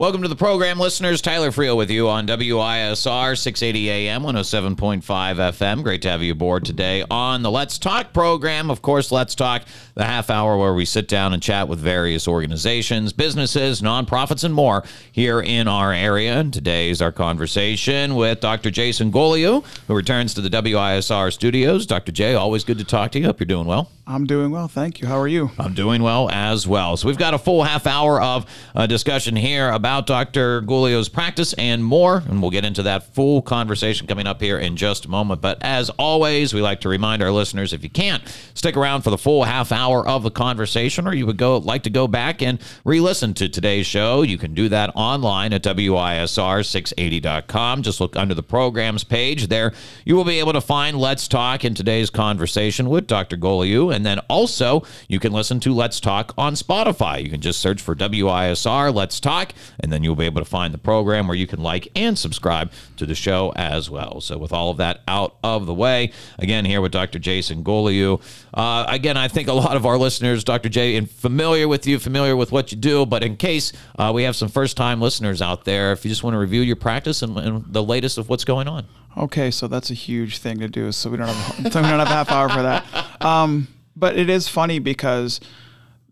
Welcome to the program, listeners. Tyler Frio with you on WISR 680 AM, 107.5 FM. Great to have you aboard today on the Let's Talk program. Of course, Let's Talk, the half hour where we sit down and chat with various organizations, businesses, nonprofits, and more here in our area. And today's our conversation with Dr. Jaison Golojuh, who returns to the WISR studios. Dr. J, always good to talk to you. Hope you're doing well. I'm doing well. Thank you. How are you? I'm doing well as well. So we've got a full half hour of uh, discussion here about Dr. Golojuh's practice and more, and we'll get into that full conversation coming up here in just a moment. But as always, we like to remind our listeners if you can't stick around for the full half hour of the conversation, or you would go like to go back and re-listen to today's show, you can do that online at wisr680.com. Just look under the programs page there. You will be able to find Let's Talk in today's conversation with Dr. Goliou. And then also, you can listen to Let's Talk on Spotify. You can just search for WISR Let's Talk, and then you'll be able to find the program where you can like and subscribe to the show as well. So, with all of that out of the way, again, here with Dr. Jaison Golojuh. Uh, again, I think a lot of our listeners, Dr. J, and familiar with you, familiar with what you do, but in case uh, we have some first time listeners out there, if you just want to review your practice and, and the latest of what's going on. Okay, so that's a huge thing to do. So we don't have so we don't have a half hour for that. Um, but it is funny because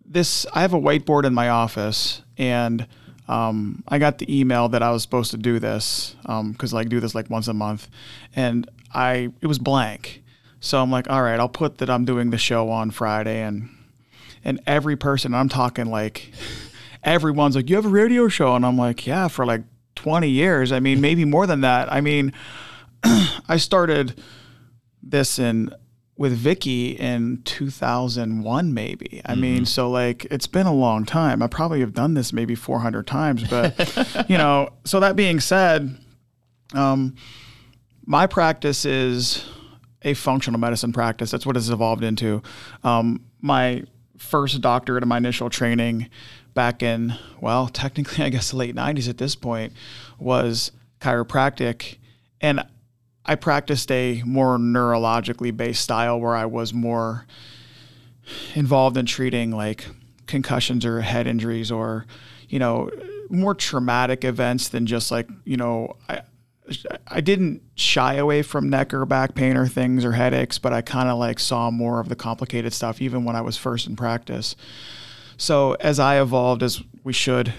this I have a whiteboard in my office and um, I got the email that I was supposed to do this because um, like do this like once a month, and I it was blank. So I'm like, all right, I'll put that I'm doing the show on Friday, and and every person I'm talking like, everyone's like, you have a radio show, and I'm like, yeah, for like 20 years. I mean, maybe more than that. I mean, I started this in with Vicky in 2001, maybe. I mm-hmm. mean, so like it's been a long time. I probably have done this maybe 400 times, but you know. So that being said, um, my practice is a functional medicine practice. That's what it's evolved into. Um, my first doctorate in my initial training back in well, technically, I guess the late 90s at this point was chiropractic, and I practiced a more neurologically based style where I was more involved in treating like concussions or head injuries or, you know, more traumatic events than just like, you know, I, I didn't shy away from neck or back pain or things or headaches, but I kind of like saw more of the complicated stuff even when I was first in practice. So as I evolved, as we should,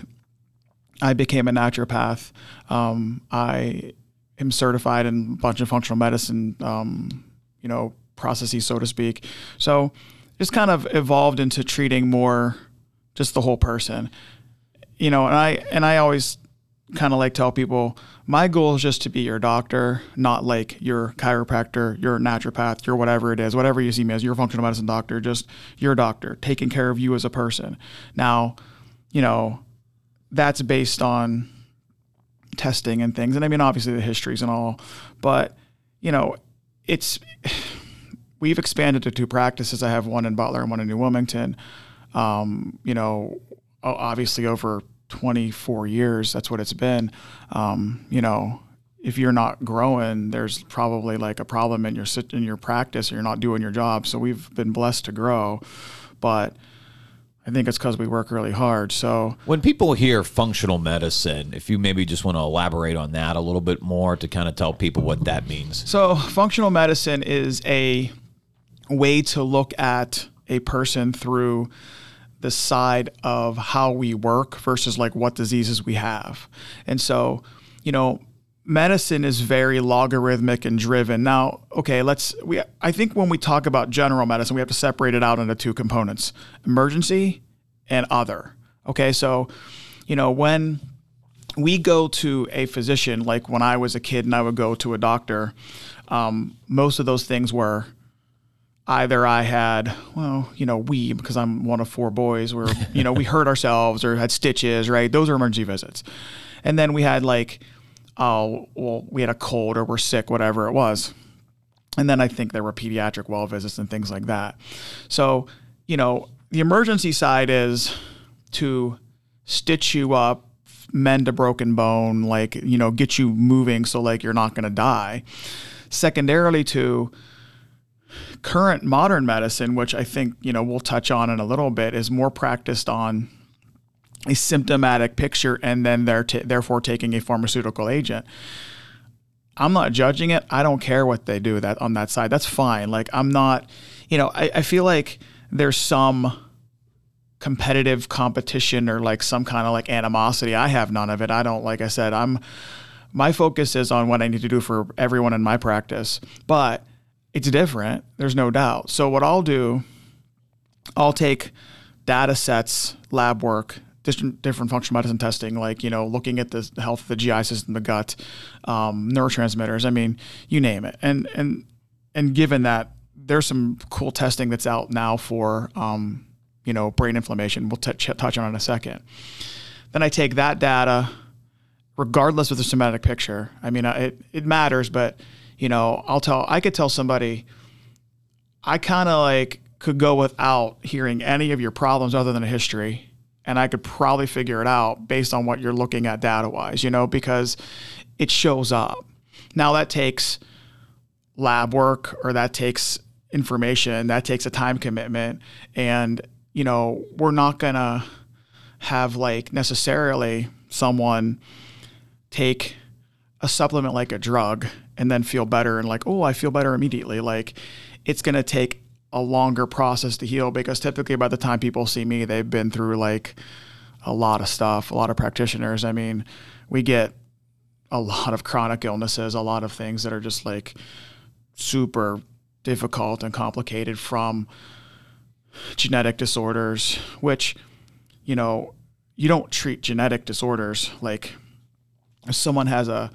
I became a naturopath. Um, I am certified in a bunch of functional medicine, um, you know, processes, so to speak. So just kind of evolved into treating more just the whole person, you know. And I and I always kind of like tell people my goal is just to be your doctor, not like your chiropractor, your naturopath, your whatever it is, whatever you see me as your functional medicine doctor, just your doctor, taking care of you as a person. Now, you know, that's based on testing and things. And I mean, obviously the histories and all, but you know, it's we've expanded to two practices. I have one in Butler and one in New Wilmington. Um, you know, obviously over 24 years, that's what it's been. Um, you know, if you're not growing, there's probably like a problem in your in your practice, or you're not doing your job. So we've been blessed to grow, but I think it's because we work really hard. So when people hear functional medicine, if you maybe just want to elaborate on that a little bit more to kind of tell people what that means. So functional medicine is a way to look at a person through the side of how we work versus like what diseases we have. And so, you know, medicine is very logarithmic and driven. Now, okay, let's we I think when we talk about general medicine, we have to separate it out into two components: emergency and other. Okay, so you know, when we go to a physician, like when I was a kid and I would go to a doctor, um, most of those things were either I had, well, you know, we, because I'm one of four boys, where, you know, we hurt ourselves or had stitches, right? Those are emergency visits. And then we had like, oh, well, we had a cold or we're sick, whatever it was. And then I think there were pediatric well visits and things like that. So, you know, the emergency side is to stitch you up, mend a broken bone, like, you know, get you moving so like you're not going to die. Secondarily to current modern medicine, which I think, you know, we'll touch on in a little bit, is more practiced on a symptomatic picture and then they're t- therefore taking a pharmaceutical agent. I'm not judging it. I don't care what they do that on that side. That's fine. Like I'm not, you know, I, I feel like there's some competitive competition or like some kind of like animosity. I have none of it. I don't like I said, I'm my focus is on what I need to do for everyone in my practice. But it's different. There's no doubt. So what I'll do, I'll take data sets, lab work, different, different functional medicine testing, like, you know, looking at the health of the GI system, the gut, um, neurotransmitters. I mean, you name it. And, and, and given that there's some cool testing that's out now for, um, you know, brain inflammation. We'll t- touch on it in a second. Then I take that data, regardless of the somatic picture. I mean, it, it matters, but, you know, I'll tell, I could tell somebody, I kind of like could go without hearing any of your problems other than a history and I could probably figure it out based on what you're looking at data wise, you know, because it shows up. Now that takes lab work or that takes information, that takes a time commitment. And, you know, we're not going to have like necessarily someone take a supplement like a drug and then feel better and like, oh, I feel better immediately. Like it's going to take a longer process to heal because typically by the time people see me, they've been through like a lot of stuff, a lot of practitioners. I mean, we get a lot of chronic illnesses, a lot of things that are just like super difficult and complicated from genetic disorders, which, you know, you don't treat genetic disorders like if someone has a,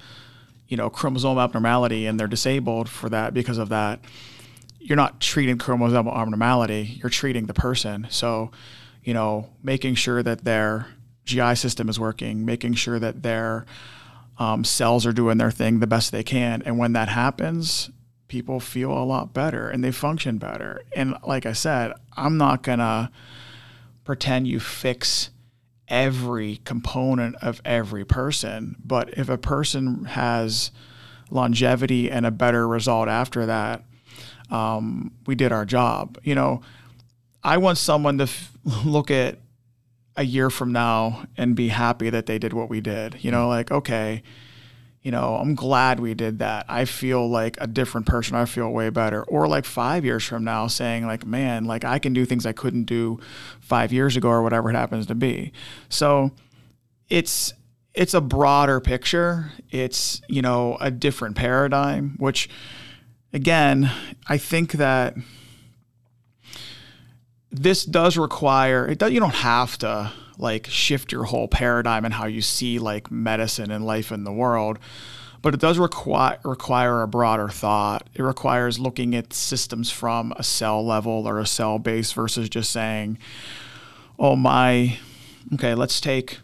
you know, chromosome abnormality and they're disabled for that because of that you're not treating chromosomal abnormality, you're treating the person. So, you know, making sure that their GI system is working, making sure that their um, cells are doing their thing the best they can. And when that happens, people feel a lot better and they function better. And like I said, I'm not going to pretend you fix every component of every person. But if a person has longevity and a better result after that, um, we did our job. You know, I want someone to f- look at a year from now and be happy that they did what we did. You know, like, okay, you know, I'm glad we did that. I feel like a different person. I feel way better. Or like five years from now saying, like, man, like I can do things I couldn't do five years ago or whatever it happens to be. So it's, it's a broader picture. It's, you know, a different paradigm, which, again, I think that this does require it does, you don't have to like shift your whole paradigm and how you see like medicine and life in the world but it does require require a broader thought. It requires looking at systems from a cell level or a cell base versus just saying oh my okay let's take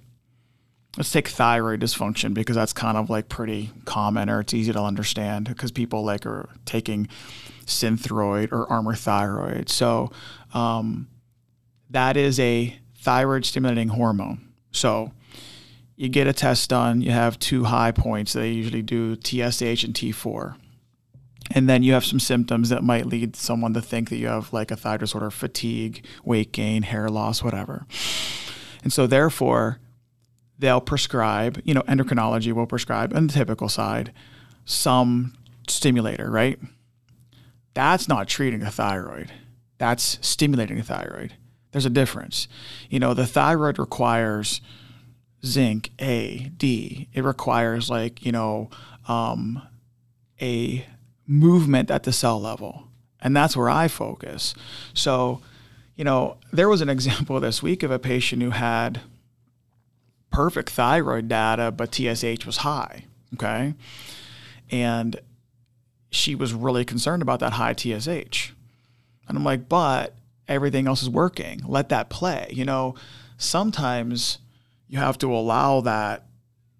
let's take thyroid dysfunction because that's kind of like pretty common or it's easy to understand because people like are taking synthroid or armour thyroid. So um, that is a thyroid stimulating hormone. So you get a test done, you have two high points. They usually do TSH and T4. And then you have some symptoms that might lead someone to think that you have like a thyroid disorder, fatigue, weight gain, hair loss, whatever. And so therefore, they'll prescribe, you know, endocrinology will prescribe on the typical side some stimulator, right? That's not treating a thyroid. That's stimulating a thyroid. There's a difference. You know, the thyroid requires zinc, A, D. It requires like, you know, um, a movement at the cell level. And that's where I focus. So, you know, there was an example this week of a patient who had perfect thyroid data, but TSH was high. Okay. And she was really concerned about that high TSH. And I'm like, but everything else is working. Let that play. You know, sometimes you have to allow that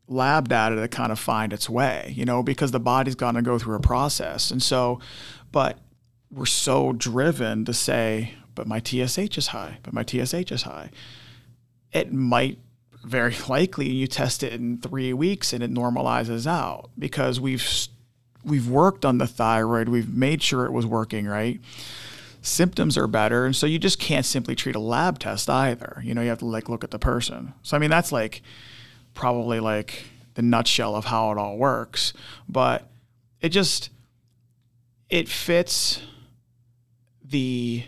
lab data to kind of find its way, you know, because the body's going to go through a process. And so, but we're so driven to say, but my TSH is high, but my TSH is high. It might very likely you test it in three weeks and it normalizes out because we've we've worked on the thyroid we've made sure it was working right symptoms are better. And so you just can't simply treat a lab test either. You know, you have to like look at the person. So, I mean, that's like probably like the nutshell of how it all works. But it just, it fits the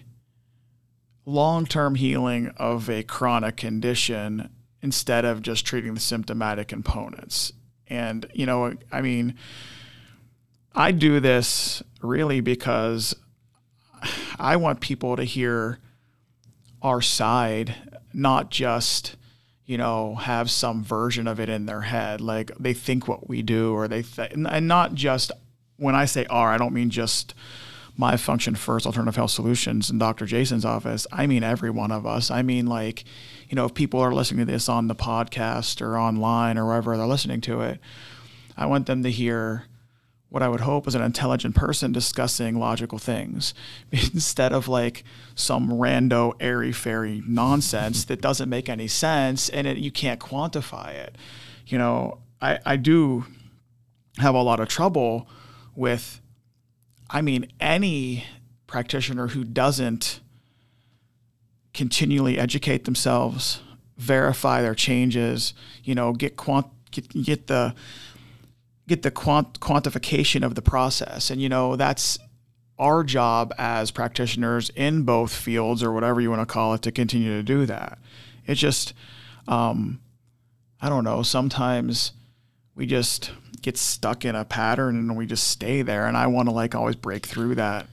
long term healing of a chronic condition instead of just treating the symptomatic components. And, you know, I mean, I do this really because I want people to hear our side, not just, you know, have some version of it in their head. Like they think what we do, or they, th- and not just when I say our, I don't mean just my function first alternative health solutions in Dr. Jaison's office. I mean every one of us. I mean like, you know, if people are listening to this on the podcast or online or wherever they're listening to it, I want them to hear what I would hope is an intelligent person discussing logical things instead of like some rando airy fairy nonsense that doesn't make any sense and it, you can't quantify it. You know, I, I do have a lot of trouble with, I mean, any practitioner who doesn't continually educate themselves, verify their changes, you know, get quant, get, get the get the quant- quantification of the process. And, you know, that's our job as practitioners in both fields or whatever you want to call it to continue to do that. It's just, um, I don't know, sometimes we just get stuck in a pattern and we just stay there. And I want to like always break through that.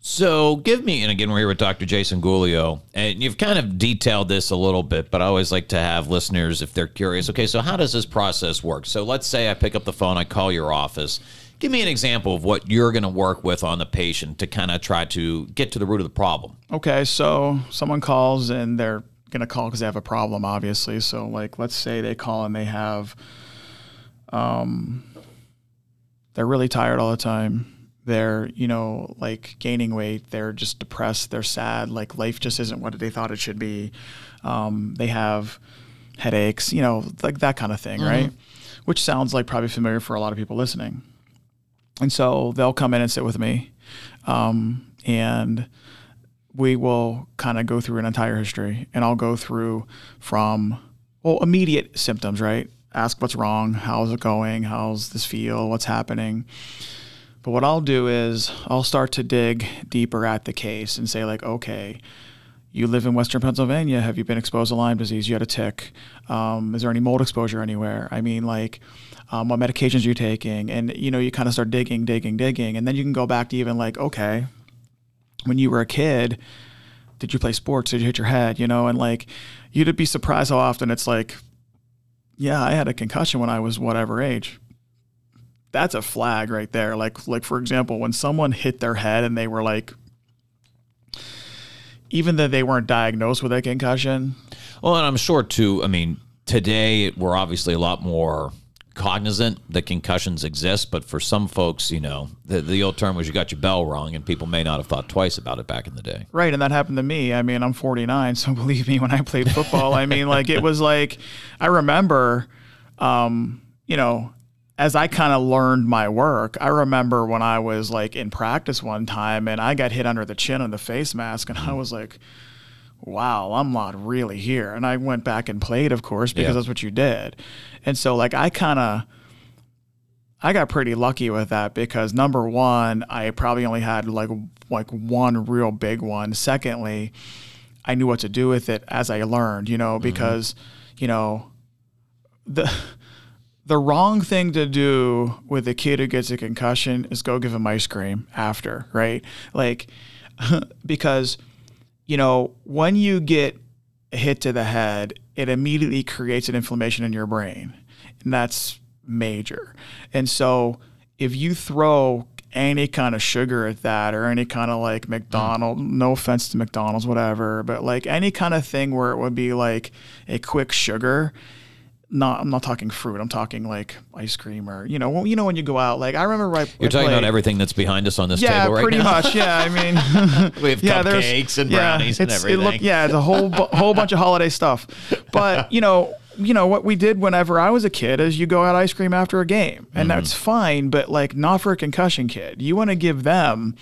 So give me, and again, we're here with Dr. Jaison Golojuh, and you've kind of detailed this a little bit, but I always like to have listeners, if they're curious, okay, so how does this process work? So let's say I pick up the phone, I call your office. Give me an example of what you're going to work with on the patient to kind of try to get to the root of the problem. Okay, so someone calls and they're going to call because they have a problem, obviously. So, like, let's say they call and they have, um, they're really tired all the time. They're you know like gaining weight. They're just depressed. They're sad. Like life just isn't what they thought it should be. Um, they have headaches you know like that kind of thing mm-hmm. right? Which sounds like probably familiar for a lot of people listening. And so they'll come in and sit with me um, and we will kind of go through an entire history. And i'll go through from well immediate symptoms right ask what's wrong how's it going how's this feel what's happening but what I'll do is I'll start to dig deeper at the case and say, like, okay, you live in Western Pennsylvania. Have you been exposed to Lyme disease? You had a tick. Um, is there any mold exposure anywhere? I mean, like, um, what medications are you taking? And, you know, you kind of start digging, digging, digging. And then you can go back to even like, okay, when you were a kid, did you play sports? Did you hit your head? You know, and like, you'd be surprised how often it's like, yeah, I had a concussion when I was whatever age that's a flag right there. Like like for example, when someone hit their head and they were like even though they weren't diagnosed with a concussion. Well, and I'm sure too, I mean, today we're obviously a lot more cognizant that concussions exist, but for some folks, you know, the, the old term was you got your bell rung, and people may not have thought twice about it back in the day. Right, and that happened to me. I mean, I'm 49, so believe me, when I played football, I mean, like it was like I remember, um, you know, as I kind of learned my work, I remember when I was like in practice one time and I got hit under the chin on the face mask and I was like, wow, I'm not really here. And I went back and played, of course, because yeah. that's what you did. And so like I kind of I got pretty lucky with that because number one, I probably only had like like one real big one. Secondly, I knew what to do with it as I learned, you know, mm-hmm. because, mm-hmm. you know, the the wrong thing to do with a kid who gets a concussion is go give him ice cream after, right? Like, because, you know, when you get a hit to the head, it immediately creates an inflammation in your brain. And that's major. And so if you throw any kind of sugar at that or any kind of like McDonald's, mm. no offense to McDonald's, whatever, but like any kind of thing where it would be like a quick sugar, not I'm not talking fruit. I'm talking like ice cream or you know you know when you go out. Like I remember right. You're talking about everything that's behind us on this yeah, table right pretty now. much. Yeah, I mean we have yeah, cupcakes and brownies yeah, and everything. It yeah, it's a whole whole bunch of holiday stuff. But you know you know what we did whenever I was a kid is you go out ice cream after a game and mm-hmm. that's fine. But like not for a concussion kid. You want to give them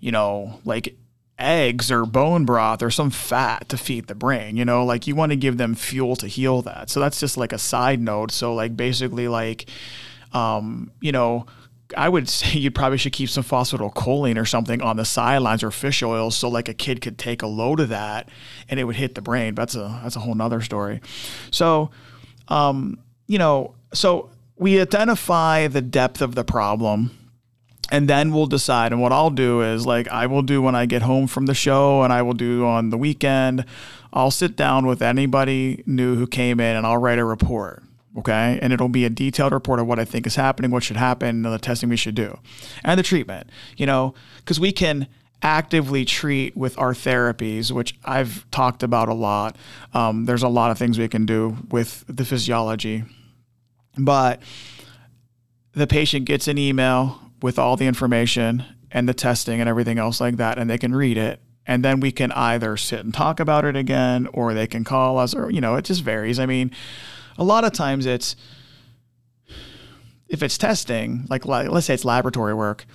you know like eggs or bone broth or some fat to feed the brain. You know, like you want to give them fuel to heal that. So that's just like a side note. So like basically like, um, you know, I would say you probably should keep some phosphatidylcholine or something on the sidelines or fish oil so like a kid could take a load of that and it would hit the brain. That's a that's a whole nother story. So um, you know, so we identify the depth of the problem and then we'll decide. And what I'll do is like I will do when I get home from the show and I will do on the weekend. I'll sit down with anybody new who came in and I'll write a report. Okay. And it'll be a detailed report of what I think is happening, what should happen, the testing we should do, and the treatment, you know, because we can actively treat with our therapies, which I've talked about a lot. Um, there's a lot of things we can do with the physiology, but the patient gets an email with all the information and the testing and everything else like that, and they can read it. And then we can either sit and talk about it again, or they can call us, or, you know, it just varies. I mean, a lot of times it's if it's testing, like let's say it's laboratory work,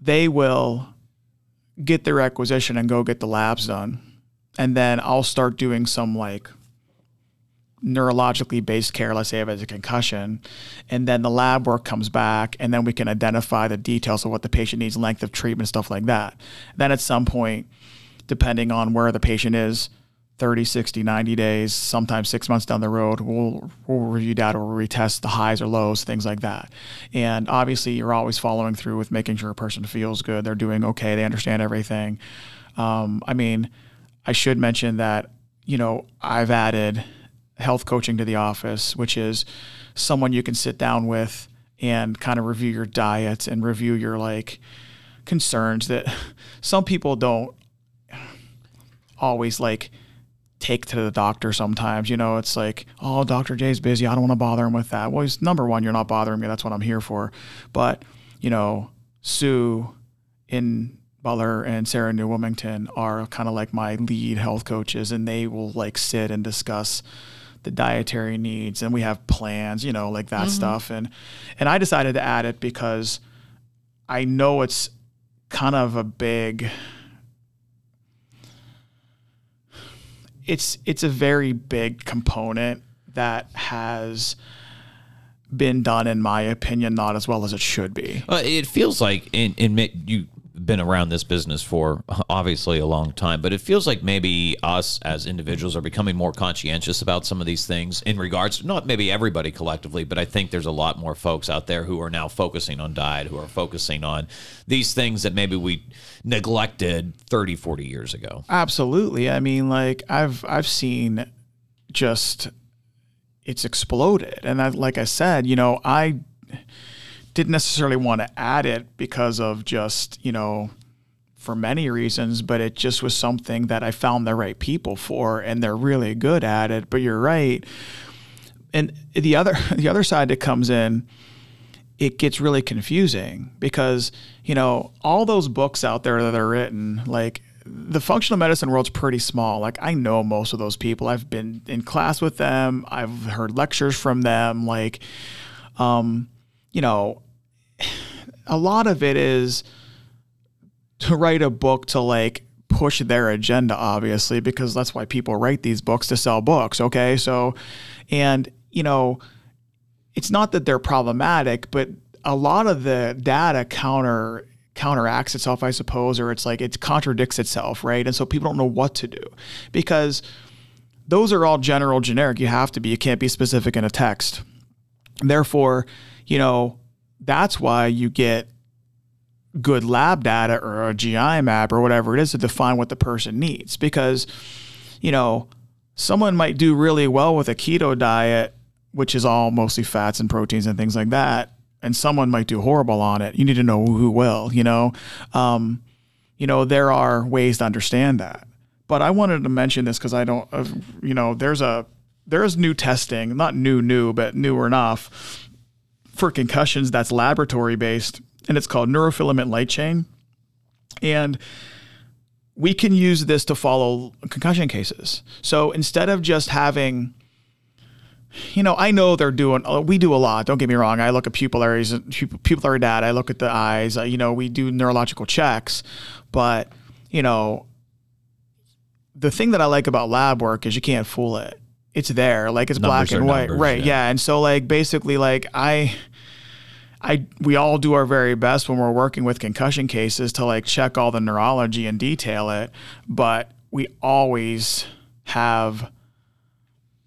they will get their requisition and go get the labs done. And then I'll start doing some like neurologically based care, let's say if it's a concussion, and then the lab work comes back, and then we can identify the details of what the patient needs, length of treatment, stuff like that. Then at some point, depending on where the patient is, 30, 60, 90 days, sometimes six months down the road, we'll, we'll review data, we'll retest the highs or lows, things like that. And obviously, you're always following through with making sure a person feels good, they're doing okay, they understand everything. Um, I mean, I should mention that, you know, I've added health coaching to the office, which is someone you can sit down with and kind of review your diet and review your like concerns that some people don't always like take to the doctor sometimes. You know, it's like, oh, Dr. J's busy. I don't want to bother him with that. Well, he's number one, you're not bothering me. That's what I'm here for. But, you know, Sue in Butler and Sarah New Wilmington are kind of like my lead health coaches, and they will like sit and discuss the dietary needs and we have plans, you know, like that mm-hmm. stuff. And and I decided to add it because I know it's kind of a big it's it's a very big component that has been done, in my opinion, not as well as it should be. Uh, it feels like, in, in you been around this business for obviously a long time, but it feels like maybe us as individuals are becoming more conscientious about some of these things in regards to not maybe everybody collectively, but I think there's a lot more folks out there who are now focusing on diet, who are focusing on these things that maybe we neglected 30, 40 years ago. Absolutely. I mean, like I've I've seen just it's exploded. And I, like I said, you know, I didn't necessarily want to add it because of just, you know, for many reasons, but it just was something that I found the right people for and they're really good at it. But you're right. And the other the other side that comes in, it gets really confusing because, you know, all those books out there that are written, like the functional medicine world's pretty small. Like I know most of those people. I've been in class with them. I've heard lectures from them. Like, um, you know, a lot of it is to write a book to like push their agenda, obviously, because that's why people write these books to sell books. Okay. So, and, you know, it's not that they're problematic, but a lot of the data counter counteracts itself, I suppose, or it's like it contradicts itself, right? And so people don't know what to do because those are all general generic. You have to be, you can't be specific in a text. Therefore, you know, that's why you get good lab data or a GI map or whatever it is to define what the person needs. Because, you know, someone might do really well with a keto diet, which is all mostly fats and proteins and things like that, and someone might do horrible on it. You need to know who will, you know. Um, you know, there are ways to understand that. But I wanted to mention this because I don't, uh, you know, there's a, there's new testing, not new, new, but newer enough for concussions that's laboratory based, and it's called neurofilament light chain. And we can use this to follow concussion cases. So instead of just having, you know, I know they're doing, uh, we do a lot. Don't get me wrong. I look at pupillaries, pupillary data. I look at the eyes. Uh, you know, we do neurological checks, but you know, the thing that I like about lab work is you can't fool it. It's there, like it's Numbers black and white, numbers, right? yeah. Yeah. and so like basically, like I, I, we all do our very best when we're working with concussion cases to like check all the neurology and detail it, but we always have,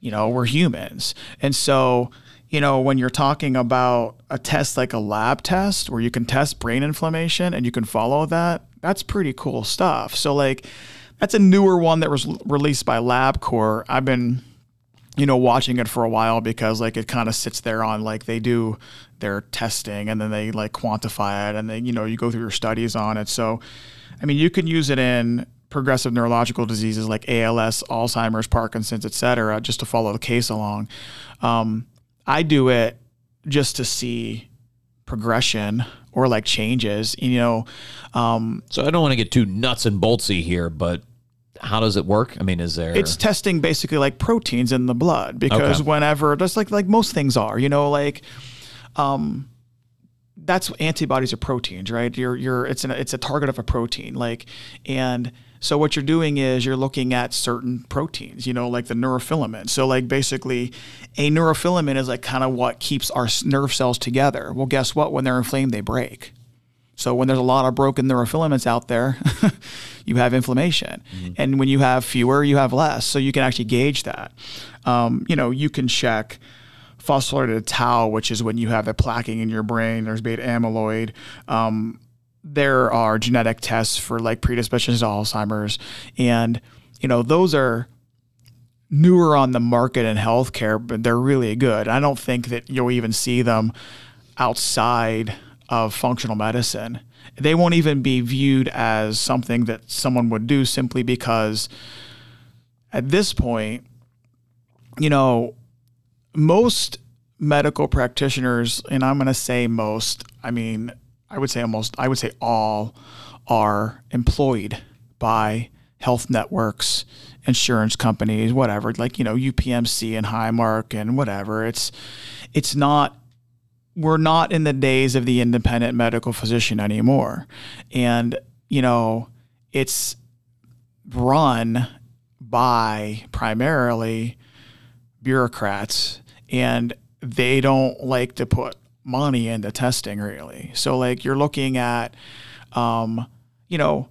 you know, we're humans, and so you know when you're talking about a test like a lab test where you can test brain inflammation and you can follow that, that's pretty cool stuff. So like that's a newer one that was released by LabCorp. I've been you know watching it for a while because like it kind of sits there on like they do their testing and then they like quantify it and then you know you go through your studies on it. So I mean you can use it in progressive neurological diseases like ALS, Alzheimer's, Parkinson's, et cetera, just to follow the case along. Um, I do it just to see progression or like changes, you know. Um, So I don't want to get too nuts and boltsy here, but how does it work? I mean, is there it's testing basically like proteins in the blood because Okay. whenever just like like most things are you know like um that's antibodies are proteins right? You're you're it's an it's a target of a protein like and so what you're doing is you're looking at certain proteins you know like the neurofilament. So like basically a neurofilament is like kind of what keeps our nerve cells together. Well guess what? When they're inflamed they break. So when there's a lot of broken neurofilaments out there, you have inflammation, and when you have fewer, you have less. So you can actually gauge that. Um, you know, you can check phosphorylated tau, which is when you have the plaquing in your brain. There's beta amyloid. Um, there are genetic tests for like predispositions to Alzheimer's, and you know those are newer on the market in healthcare, but they're really good. I don't think that you'll even see them outside of functional medicine. They won't even be viewed as something that someone would do simply because at this point, you know, most medical practitioners, and I'm going to say most, I mean, I would say almost, I would say all are employed by health networks, insurance companies, whatever, like, you know, UPMC and Highmark and whatever. It's, it's not we're not in the days of the independent medical physician anymore. And, you know, it's run by primarily bureaucrats and they don't like to put money into testing really. So like you're looking at um, you know,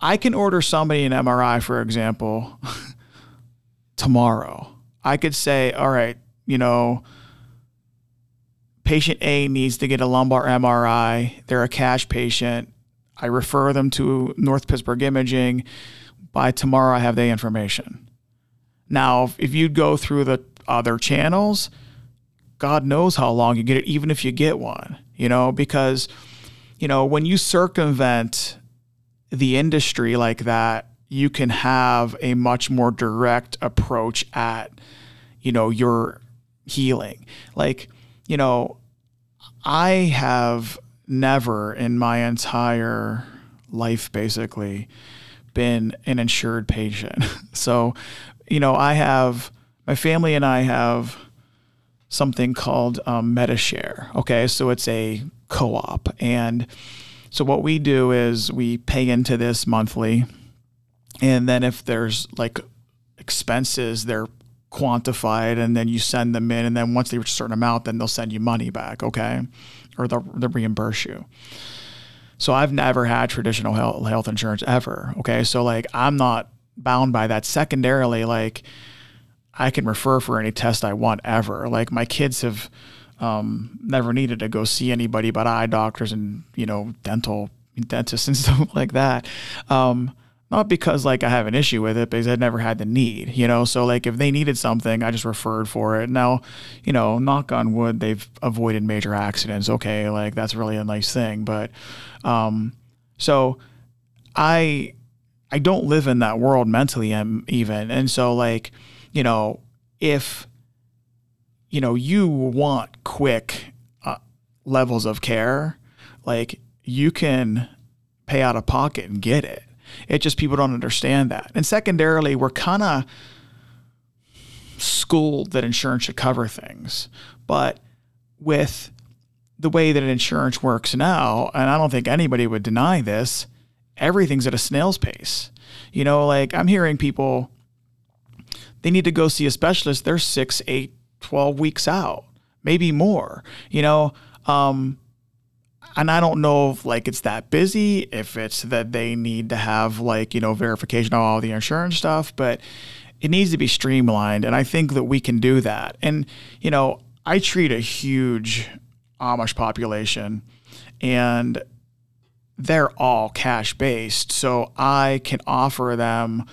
I can order somebody an MRI for example tomorrow. I could say, all right, you know, patient A needs to get a lumbar MRI. They're a cash patient. I refer them to North Pittsburgh Imaging. By tomorrow, I have the information. Now, if you'd go through the other channels, God knows how long you get it, even if you get one, you know, because, you know, when you circumvent the industry like that, you can have a much more direct approach at, you know, your healing. Like, you know, I have never in my entire life basically been an insured patient. So, you know, I have my family and I have something called um, Medi-Share. Okay, so it's a co-op, and so what we do is we pay into this monthly, and then if there's like expenses, they're quantified, and then you send them in, and then once they reach a certain amount, then they'll send you money back. Okay, or they'll, they'll reimburse you. So I've never had traditional health, health insurance ever. Okay. So like I'm not bound by that. Secondarily, like I can refer for any test I want ever. Like my kids have um, never needed to go see anybody but eye doctors and, you know, dental dentists and stuff like that. Um, not because like I have an issue with it, because I never had the need, you know. So like if they needed something, I just referred for it. Now, you know, knock on wood, they've avoided major accidents. Okay, like that's really a nice thing. But um, so I I don't live in that world mentally even, and so like you know if you know you want quick uh, levels of care, like you can pay out of pocket and get it. It just people don't understand that. And secondarily, we're kind of schooled that insurance should cover things. But with the way that insurance works now, and I don't think anybody would deny this, everything's at a snail's pace. You know, like I'm hearing people, they need to go see a specialist. They're six, eight, 12 weeks out, maybe more, you know. Um, and I don't know if like it's that busy, if it's that they need to have like, you know, verification of all the insurance stuff, but it needs to be streamlined. And I think that we can do that. And, you know, I treat a huge Amish population and they're all cash based. So I can offer them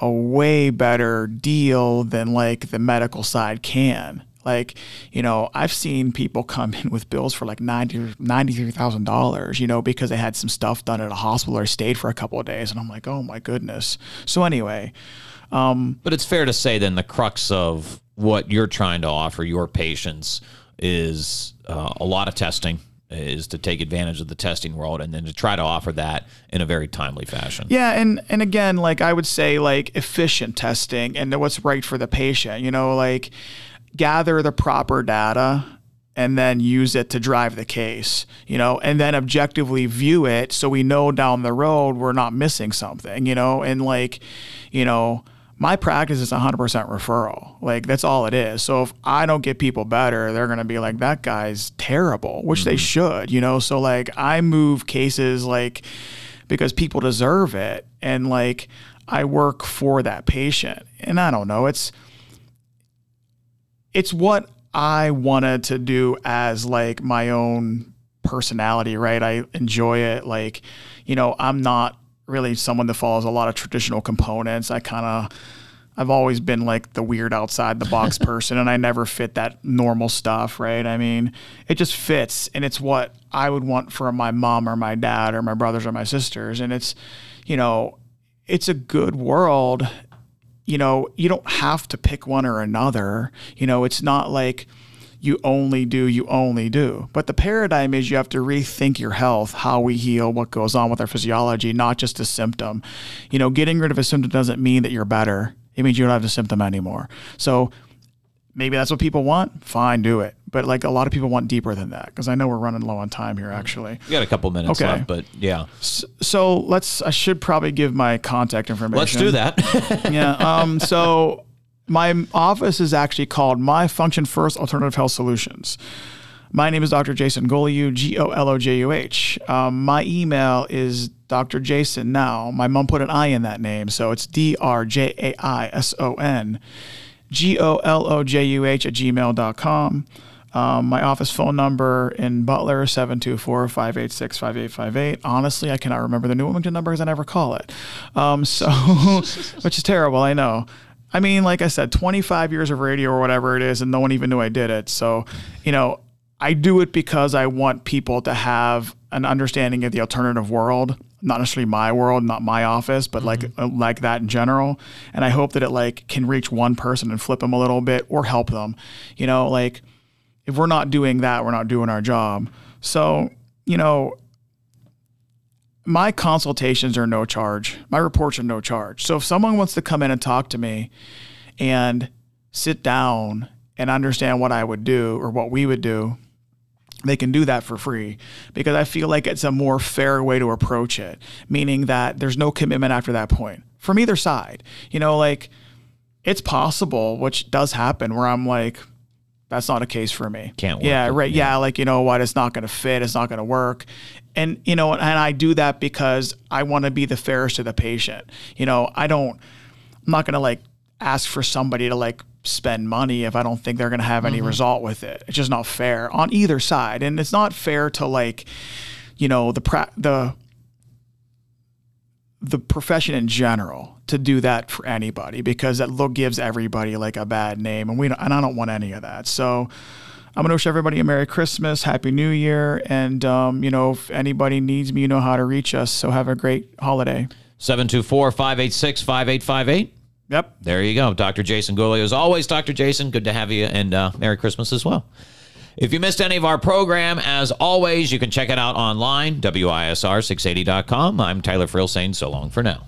a way better deal than like the medical side can. Like, you know, I've seen people come in with bills for like $90, $93,000, you know, because they had some stuff done at a hospital or stayed for a couple of days. And I'm like, oh my goodness. So, anyway. Um, but it's fair to say then the crux of what you're trying to offer your patients is uh, a lot of testing is to take advantage of the testing world and then to try to offer that in a very timely fashion. Yeah, and and again, like I would say like efficient testing and what's right for the patient, you know, like gather the proper data and then use it to drive the case, you know, and then objectively view it so we know down the road we're not missing something, you know, and like, you know, my practice is 100% referral. Like that's all it is. So if I don't get people better, they're going to be like that guy's terrible, which mm-hmm. they should, you know? So like I move cases like because people deserve it and like I work for that patient. And I don't know, it's it's what I wanted to do as like my own personality, right? I enjoy it like, you know, I'm not really someone that follows a lot of traditional components. I kind of I've always been like the weird outside the box person and I never fit that normal stuff, right? I mean, it just fits and it's what I would want for my mom or my dad or my brothers or my sisters and it's you know, it's a good world. You know, you don't have to pick one or another. You know, it's not like you only do, you only do. But the paradigm is you have to rethink your health, how we heal, what goes on with our physiology, not just a symptom. You know, getting rid of a symptom doesn't mean that you're better. It means you don't have the symptom anymore. So maybe that's what people want. Fine, do it. But like a lot of people want deeper than that because I know we're running low on time here. Actually, we got a couple minutes okay. left, but yeah. So, so, let's. I should probably give my contact information. Let's do that. yeah. Um. So my office is actually called My Function First Alternative Health Solutions. My name is Dr. Jaison Golojuh, G O L O J U H. Um, my email is Dr. Jason Now. My mom put an I in that name, so it's D R J A I S O N G O L O J U H at gmail.com. Um, my office phone number in Butler, 724 586 5858. Honestly, I cannot remember the New Wilmington number because I never call it. Um, so, which is terrible, I know. I mean, like I said, 25 years of radio or whatever it is, and no one even knew I did it. So, you know, I do it because I want people to have an understanding of the alternative world, not necessarily my world, not my office, but mm-hmm. like uh, like that in general. And I hope that it like can reach one person and flip them a little bit or help them. You know, like if we're not doing that, we're not doing our job. So, you know, my consultations are no charge. My reports are no charge. So if someone wants to come in and talk to me and sit down and understand what I would do or what we would do, they can do that for free because I feel like it's a more fair way to approach it, meaning that there's no commitment after that point from either side. You know, like it's possible, which does happen, where I'm like, that's not a case for me. Can't work. Yeah, right. Yeah. yeah, like you know what, it's not going to fit. It's not going to work and you know and i do that because i want to be the fairest to the patient you know i don't i'm not going to like ask for somebody to like spend money if i don't think they're going to have any mm-hmm. result with it it's just not fair on either side and it's not fair to like you know the pra- the the profession in general to do that for anybody because that look gives everybody like a bad name and we don't, and I don't want any of that. So I'm going to wish everybody a Merry Christmas, Happy New Year. And, um, you know, if anybody needs me, you know how to reach us. So have a great holiday. 724 586 5858. Yep. There you go. Dr. Jaison Golojuh. As always, Dr. Jason, good to have you. And uh, Merry Christmas as well. If you missed any of our program, as always, you can check it out online, WISR680.com. I'm Tyler Frill saying so long for now.